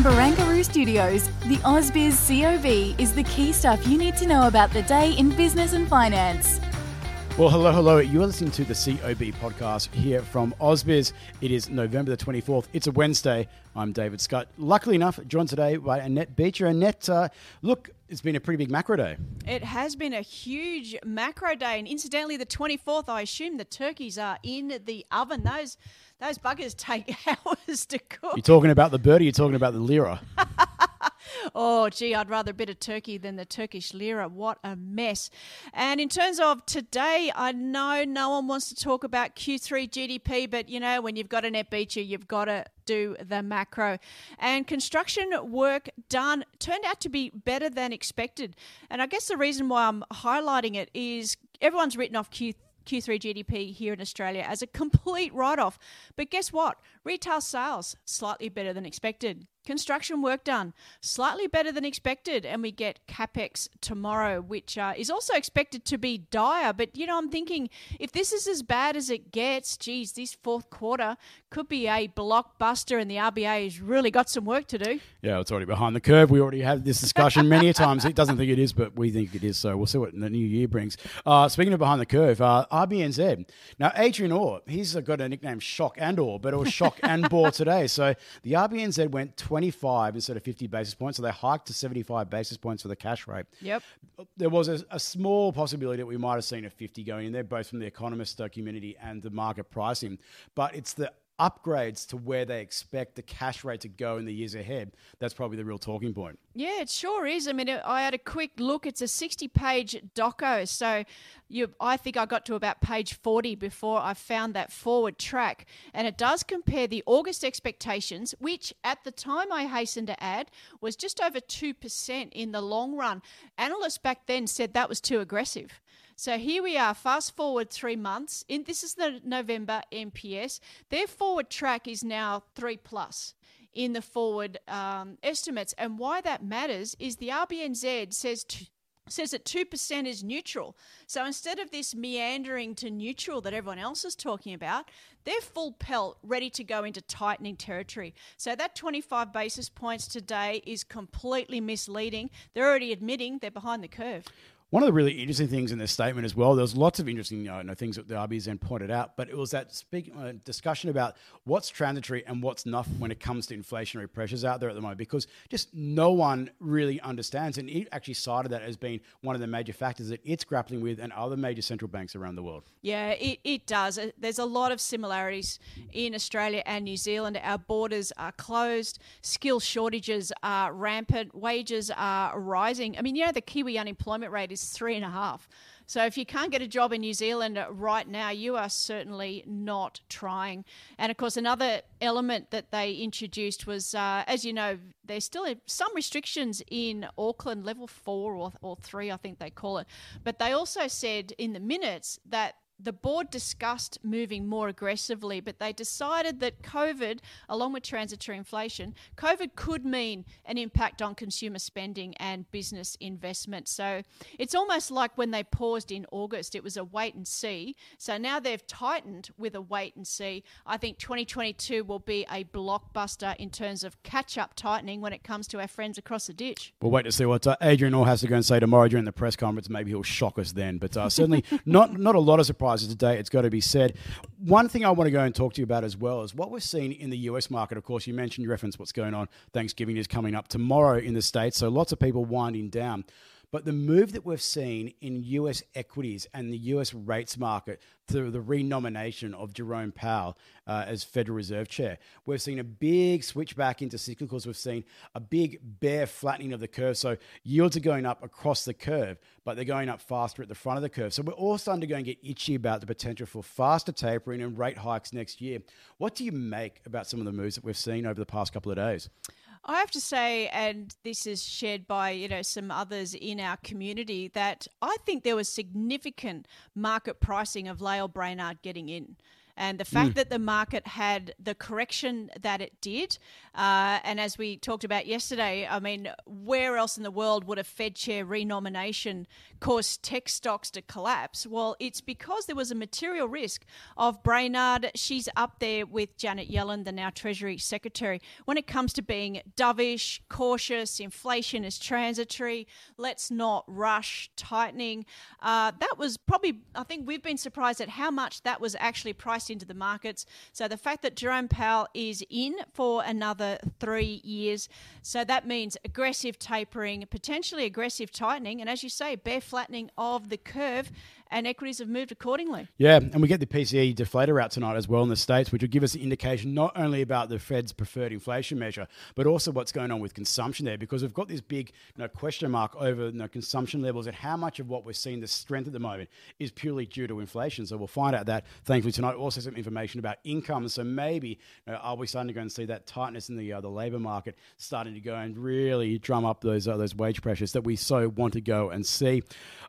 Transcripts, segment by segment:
From Barangaroo Studios, the AusBiz COB is the key stuff you need to know about the day in business and finance. Well, hello, hello. You are listening to the COB podcast here from AusBiz. It is November the 24th. It's a Wednesday. I'm David Scott. Luckily enough, joined today by Annette Beecher. Annette, uh, look, it's been a pretty big macro day. It has been a huge macro day. And incidentally, the 24th, I assume the turkeys are in the oven. Those those buggers take hours to cook. You're talking about the bird or you're talking about the lira? oh, gee, I'd rather a bit of turkey than the Turkish lira. What a mess. And in terms of today, I know no one wants to talk about Q3 GDP, but you know, when you've got Annette Beecher, you've got to do the macro. And construction work done turned out to be better than expected. And I guess the reason why I'm highlighting it is everyone's written off Q3 Q3 GDP here in Australia as a complete write off. But guess what? Retail sales slightly better than expected. Construction work done slightly better than expected, and we get capex tomorrow, which uh, is also expected to be dire. But you know, I'm thinking if this is as bad as it gets, geez, this fourth quarter could be a blockbuster, and the RBA has really got some work to do. Yeah, it's already behind the curve. We already had this discussion many a times. It doesn't think it is, but we think it is. So we'll see what the new year brings. Uh, speaking of behind the curve, uh, RBNZ. Now, Adrian Orr, he's got a nickname Shock and Orr, but it was Shock and Bore today. So the RBNZ went 25 instead of 50 basis points. So they hiked to 75 basis points for the cash rate. Yep. There was a, a small possibility that we might have seen a 50 going in there, both from the economist community and the market pricing. But it's the upgrades to where they expect the cash rate to go in the years ahead. That's probably the real talking point. Yeah, it sure is. I mean, I had a quick look. It's a 60 page doco. So you, I think I got to about page 40 before I found that forward track. And it does compare the August expectations, which at the time I hasten to add was just over 2% in the long run. Analysts back then said that was too aggressive. So here we are, fast forward three months. In this is the November MPS. Their forward track is now three plus in the forward um, estimates, and why that matters is the RBNZ says. Says that 2% is neutral. So instead of this meandering to neutral that everyone else is talking about, they're full pelt, ready to go into tightening territory. So that 25 basis points today is completely misleading. They're already admitting they're behind the curve. One of the really interesting things in this statement as well, there was lots of interesting you know, things that the RBNZ pointed out, but it was that speak, uh, discussion about what's transitory and what's not when it comes to inflationary pressures out there at the moment, because just no one really understands. And it actually cited that as being one of the major factors that it's grappling with and other major central banks around the world. Yeah, it, it does. Uh, there's a lot of similarities in Australia and New Zealand. Our borders are closed, skill shortages are rampant, wages are rising. I mean, you know, the Kiwi unemployment rate is is three and a half. So if you can't get a job in New Zealand right now, you are certainly not trying. And of course, another element that they introduced was, uh, as you know, there's still some restrictions in Auckland, level four or, or three, I think they call it. But they also said in the minutes that the board discussed moving more aggressively, but they decided that COVID, along with transitory inflation, COVID could mean an impact on consumer spending and business investment. So it's almost like when they paused in August, it was a wait and see. So now they've tightened with a wait and see. I think 2022 will be a blockbuster in terms of catch up tightening when it comes to our friends across the ditch. We'll wait to see what uh, Adrian Orr has to go and say tomorrow during the press conference. Maybe he'll shock us then, but uh, certainly not, not a lot of surprise surprises today, it's got to be said. One thing I want to go and talk to you about as well is what we're seeing in the US market. Of course, you mentioned, you referenced what's going on. Thanksgiving is coming up tomorrow in the States, so lots of people winding down. But the move that we've seen in US equities and the US rates market through the renomination of Jerome Powell uh, as Federal Reserve Chair, we've seen a big switch back into cyclicals. We've seen a big bear flattening of the curve. So yields are going up across the curve, but they're going up faster at the front of the curve. So we're all starting to go and get itchy about the potential for faster tapering and rate hikes next year. What do you make about some of the moves that we've seen over the past couple of days? I have to say, and this is shared by you know some others in our community, that I think there was significant market pricing of Lael Brainard getting in. And the fact mm. that the market had the correction that it did, uh, and as we talked about yesterday, I mean, where else in the world would a Fed chair renomination cause tech stocks to collapse? Well, it's because there was a material risk of Brainard. She's up there with Janet Yellen, the now Treasury Secretary, when it comes to being dovish, cautious, inflation is transitory, let's not rush tightening. Uh, that was probably, I think we've been surprised at how much that was actually priced into the markets. So the fact that Jerome Powell is in for another three years, so that means aggressive tapering, potentially aggressive tightening, and as you say, bear flattening of the curve and equities have moved accordingly. Yeah, and we get the PCE deflator out tonight as well in the States, which will give us an indication not only about the Fed's preferred inflation measure, but also what's going on with consumption there, because we've got this big you know, question mark over you know, consumption levels and how much of what we're seeing, the strength at the moment, is purely due to inflation. So we'll find out that, thankfully, tonight. Also, some information about income. So maybe you know, are we starting to go and see that tightness in the, uh, the labour market starting to go and really drum up those, uh, those wage pressures that we so want to go and see?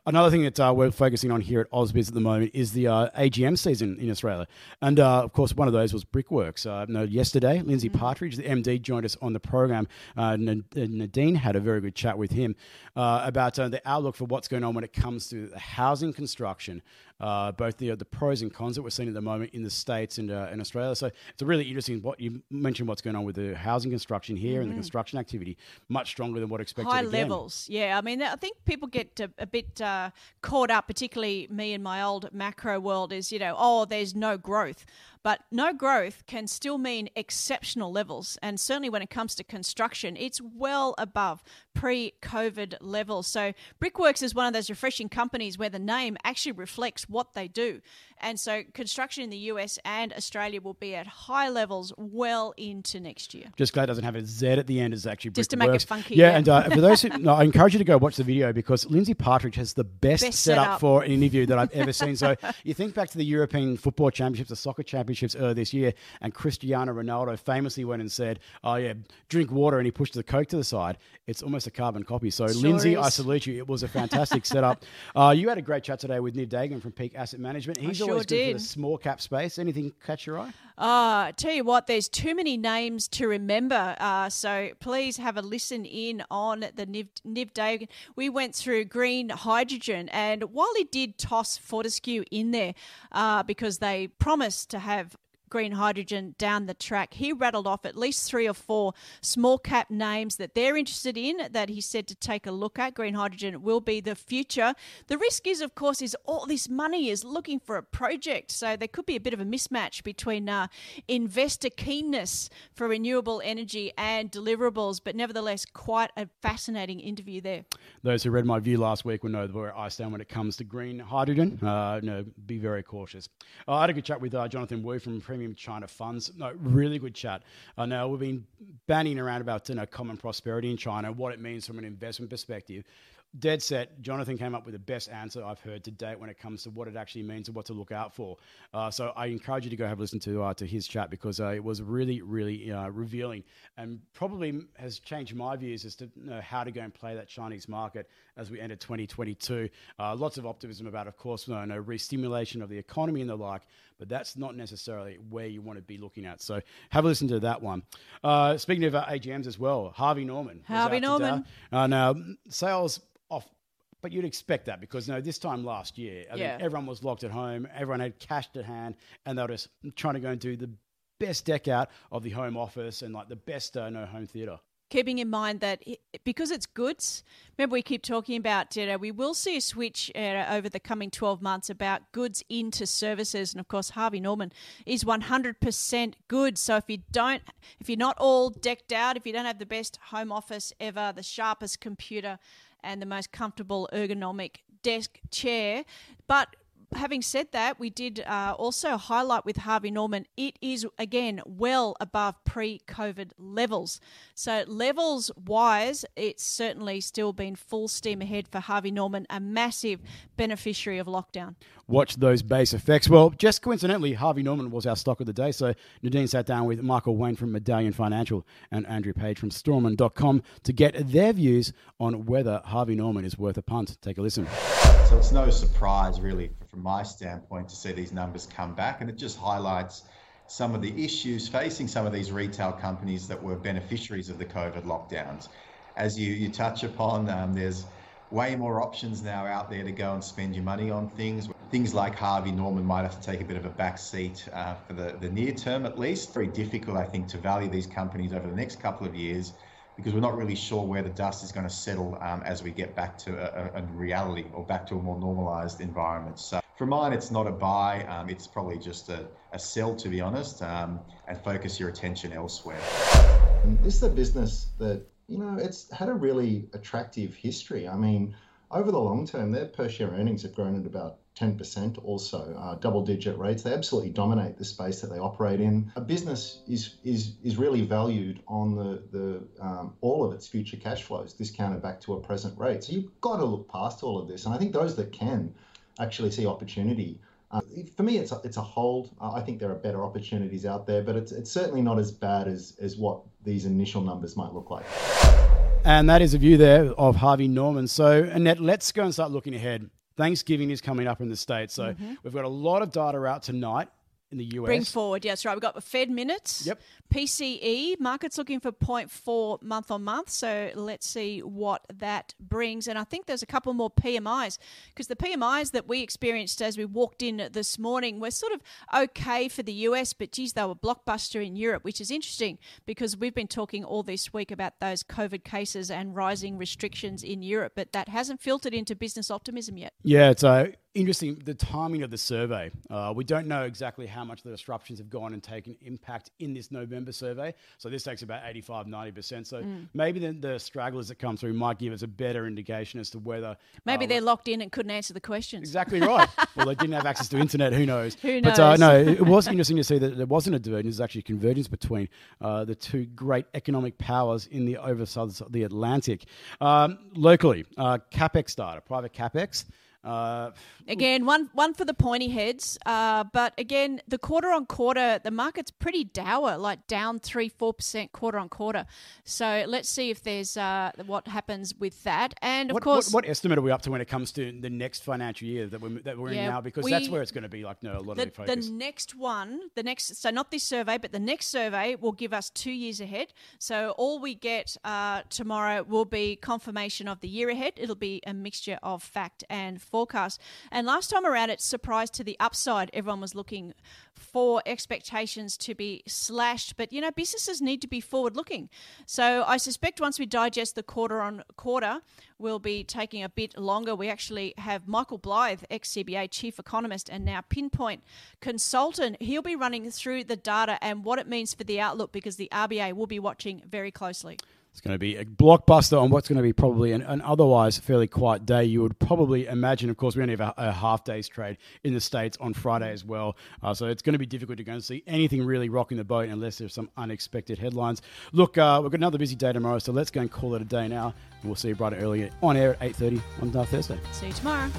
Another thing that uh, we're focusing on here at AusBiz at the moment is the uh, AGM season in Australia. And uh, of course, one of those was Brickworks. Uh, no, yesterday, Lindsay mm-hmm. Partridge, the MD, joined us on the program. Uh, Nadine had a very good chat with him uh, about uh, the outlook for what's going on when it comes to housing construction uh, both the uh, the pros and cons that we're seeing at the moment in the states and uh, in Australia. So it's a really interesting. What you mentioned, what's going on with the housing construction here mm-hmm. and the mm-hmm. construction activity, much stronger than what expected. High again. levels, yeah. I mean, I think people get a, a bit uh, caught up, particularly me in my old macro world. Is you know, oh, there's no growth. But no growth can still mean exceptional levels. And certainly when it comes to construction, it's well above pre COVID levels. So Brickworks is one of those refreshing companies where the name actually reflects what they do. And so construction in the US and Australia will be at high levels well into next year. Just glad it doesn't have a Z at the end. It's actually Just to make it funky. Yeah, yeah. and uh, for those who, no, I encourage you to go watch the video because Lindsay Partridge has the best, best setup, setup for an interview that I've ever seen. So you think back to the European Football Championships, the soccer championships earlier this year, and Cristiano Ronaldo famously went and said, "Oh yeah, drink water," and he pushed the coke to the side. It's almost a carbon copy. So sure Lindsay, is. I salute you. It was a fantastic setup. Uh, you had a great chat today with Niv Dagan from Peak Asset Management. He's I always good for the small cap space. Anything catch your eye? Uh, tell you what, there's too many names to remember. Uh, so please have a listen in on the Niv, Niv Dagan. We went through green hydrogen, and while he did toss Fortescue in there uh, because they promised to have green hydrogen down the track. He rattled off at least three or four small cap names that they're interested in that he said to take a look at. Green hydrogen will be the future. The risk is, of course, is all this money is looking for a project. So there could be a bit of a mismatch between uh, investor keenness for renewable energy and deliverables, but nevertheless, quite a fascinating interview there. Those who read my view last week will know where I stand when it comes to green hydrogen. Uh, no, be very cautious. Uh, I had a good chat with uh, Jonathan Wu from Premium Premium China Funds. No, really good chat. I know we've been banning around about you know, common prosperity in China, what it means from an investment perspective dead set, Jonathan came up with the best answer I've heard to date when it comes to what it actually means and what to look out for. Uh, so I encourage you to go have a listen to uh, to his chat because uh, it was really, really uh, revealing and probably has changed my views as to you know, how to go and play that Chinese market as we enter 2022. Uh, lots of optimism about, of course, you know, re-stimulation of the economy and the like, but that's not necessarily where you want to be looking at. So have a listen to that one. Uh, speaking of AGMs as well, Harvey Norman. Harvey Norman. now, sales off but you'd expect that because you know this time last year, I yeah. mean, everyone was locked at home, everyone had cash at hand, and they were just trying to go and do the best deck out of the home office and like the best uh, no home theatre. Keeping in mind that because it's goods, remember we keep talking about you know we will see a switch uh, over the coming twelve months about goods into services, and of course Harvey Norman is one hundred percent goods. So if you don't, if you're not all decked out, if you don't have the best home office ever, the sharpest computer and the most comfortable ergonomic desk chair. But having said that, we did uh, also highlight with Harvey Norman, it is again well above pre COVID levels. So, levels wise, it's certainly still been full steam ahead for Harvey Norman, a massive beneficiary of lockdown. Watch those base effects. Well, just coincidentally, Harvey Norman was our stock of the day. So, Nadine sat down with Michael Wayne from Medallion Financial and Andrew Page from Strawman.com to get their views on whether Harvey Norman is worth a punt. Take a listen. So, it's no surprise, really, from my standpoint, to see these numbers come back. And it just highlights some of the issues facing some of these retail companies that were beneficiaries of the COVID lockdowns. As you, you touch upon, um, there's way more options now out there to go and spend your money on things. Things like Harvey Norman might have to take a bit of a back seat uh, for the, the near term at least. Very difficult, I think, to value these companies over the next couple of years because we're not really sure where the dust is going to settle um, as we get back to a, a, reality or back to a more normalized environment. So for mine, it's not a buy. Um, it's probably just a, a sell, to be honest, um, and focus your attention elsewhere. This is a business that, you know, it's had a really attractive history. I mean, over the long term, their per share earnings have grown at about 10% also, uh, double digit rates. They absolutely dominate the space that they operate in. A business is, is, is really valued on the, the, um, all of its future cash flows discounted back to a present rate. So you've got to look past all of this. And I think those that can actually see opportunity. Uh, for me, it's a, it's a hold. I think there are better opportunities out there, but it's, it's certainly not as bad as, as what these initial numbers might look like. And that is a view there of Harvey Norman. So, Annette, let's go and start looking ahead. Thanksgiving is coming up in the States. So, mm-hmm. we've got a lot of data out tonight in the US. Bring forward, yes, right. We've got the Fed minutes. Yep. PCE, market's looking for 0.4 month on month. So let's see what that brings. And I think there's a couple more PMIs because the PMIs that we experienced as we walked in this morning were sort of okay for the US, but geez, they were blockbuster in Europe, which is interesting because we've been talking all this week about those COVID cases and rising restrictions in Europe, but that hasn't filtered into business optimism yet. Yeah, it's a interesting the timing of the survey. Uh, we don't know exactly how much the disruptions have gone and taken impact in this November survey. So this takes about 85, 90%. So mm. maybe the, the, stragglers that come through might give us a better indication as to whether. Maybe uh, they're locked in and couldn't answer the questions. Exactly right. well, they didn't have access to internet. Who knows? Who knows? But uh, no, it was interesting to see that there wasn't a divergence, actually a convergence between uh, the two great economic powers in the over the Atlantic. Um, locally, uh, capex data, private capex. Uh, again, one one for the pointy heads, uh, but again, the quarter on quarter, the market's pretty dour, like down three four percent quarter on quarter. So let's see if there's uh, what happens with that. And of what, course, what, what, estimate are we up to when it comes to the next financial year that we're that we're yeah, in now? Because we, that's where it's going to be like no a lot the, of focus. The next one, the next, so not this survey, but the next survey will give us two years ahead. So all we get uh, tomorrow will be confirmation of the year ahead. It'll be a mixture of fact and forecast. And last time around, it surprised to the upside. Everyone was looking for expectations to be slashed, but you know, businesses need to be forward looking. So I suspect once we digest the quarter on quarter, we'll be taking a bit longer. We actually have Michael Blythe, ex CBA chief economist and now Pinpoint consultant. He'll be running through the data and what it means for the outlook because the RBA will be watching very closely. It's going to be a blockbuster on what's going to be probably an, an otherwise fairly quiet day. You would probably imagine, of course, we only have a, a half day's trade in the States on Friday as well. Uh, so it's going to be difficult to go and see anything really rocking the boat unless there's some unexpected headlines. Look, uh, we've got another busy day tomorrow, so let's go and call it a day now. We'll see you bright and early on air at 8.30 on Thursday. See you tomorrow.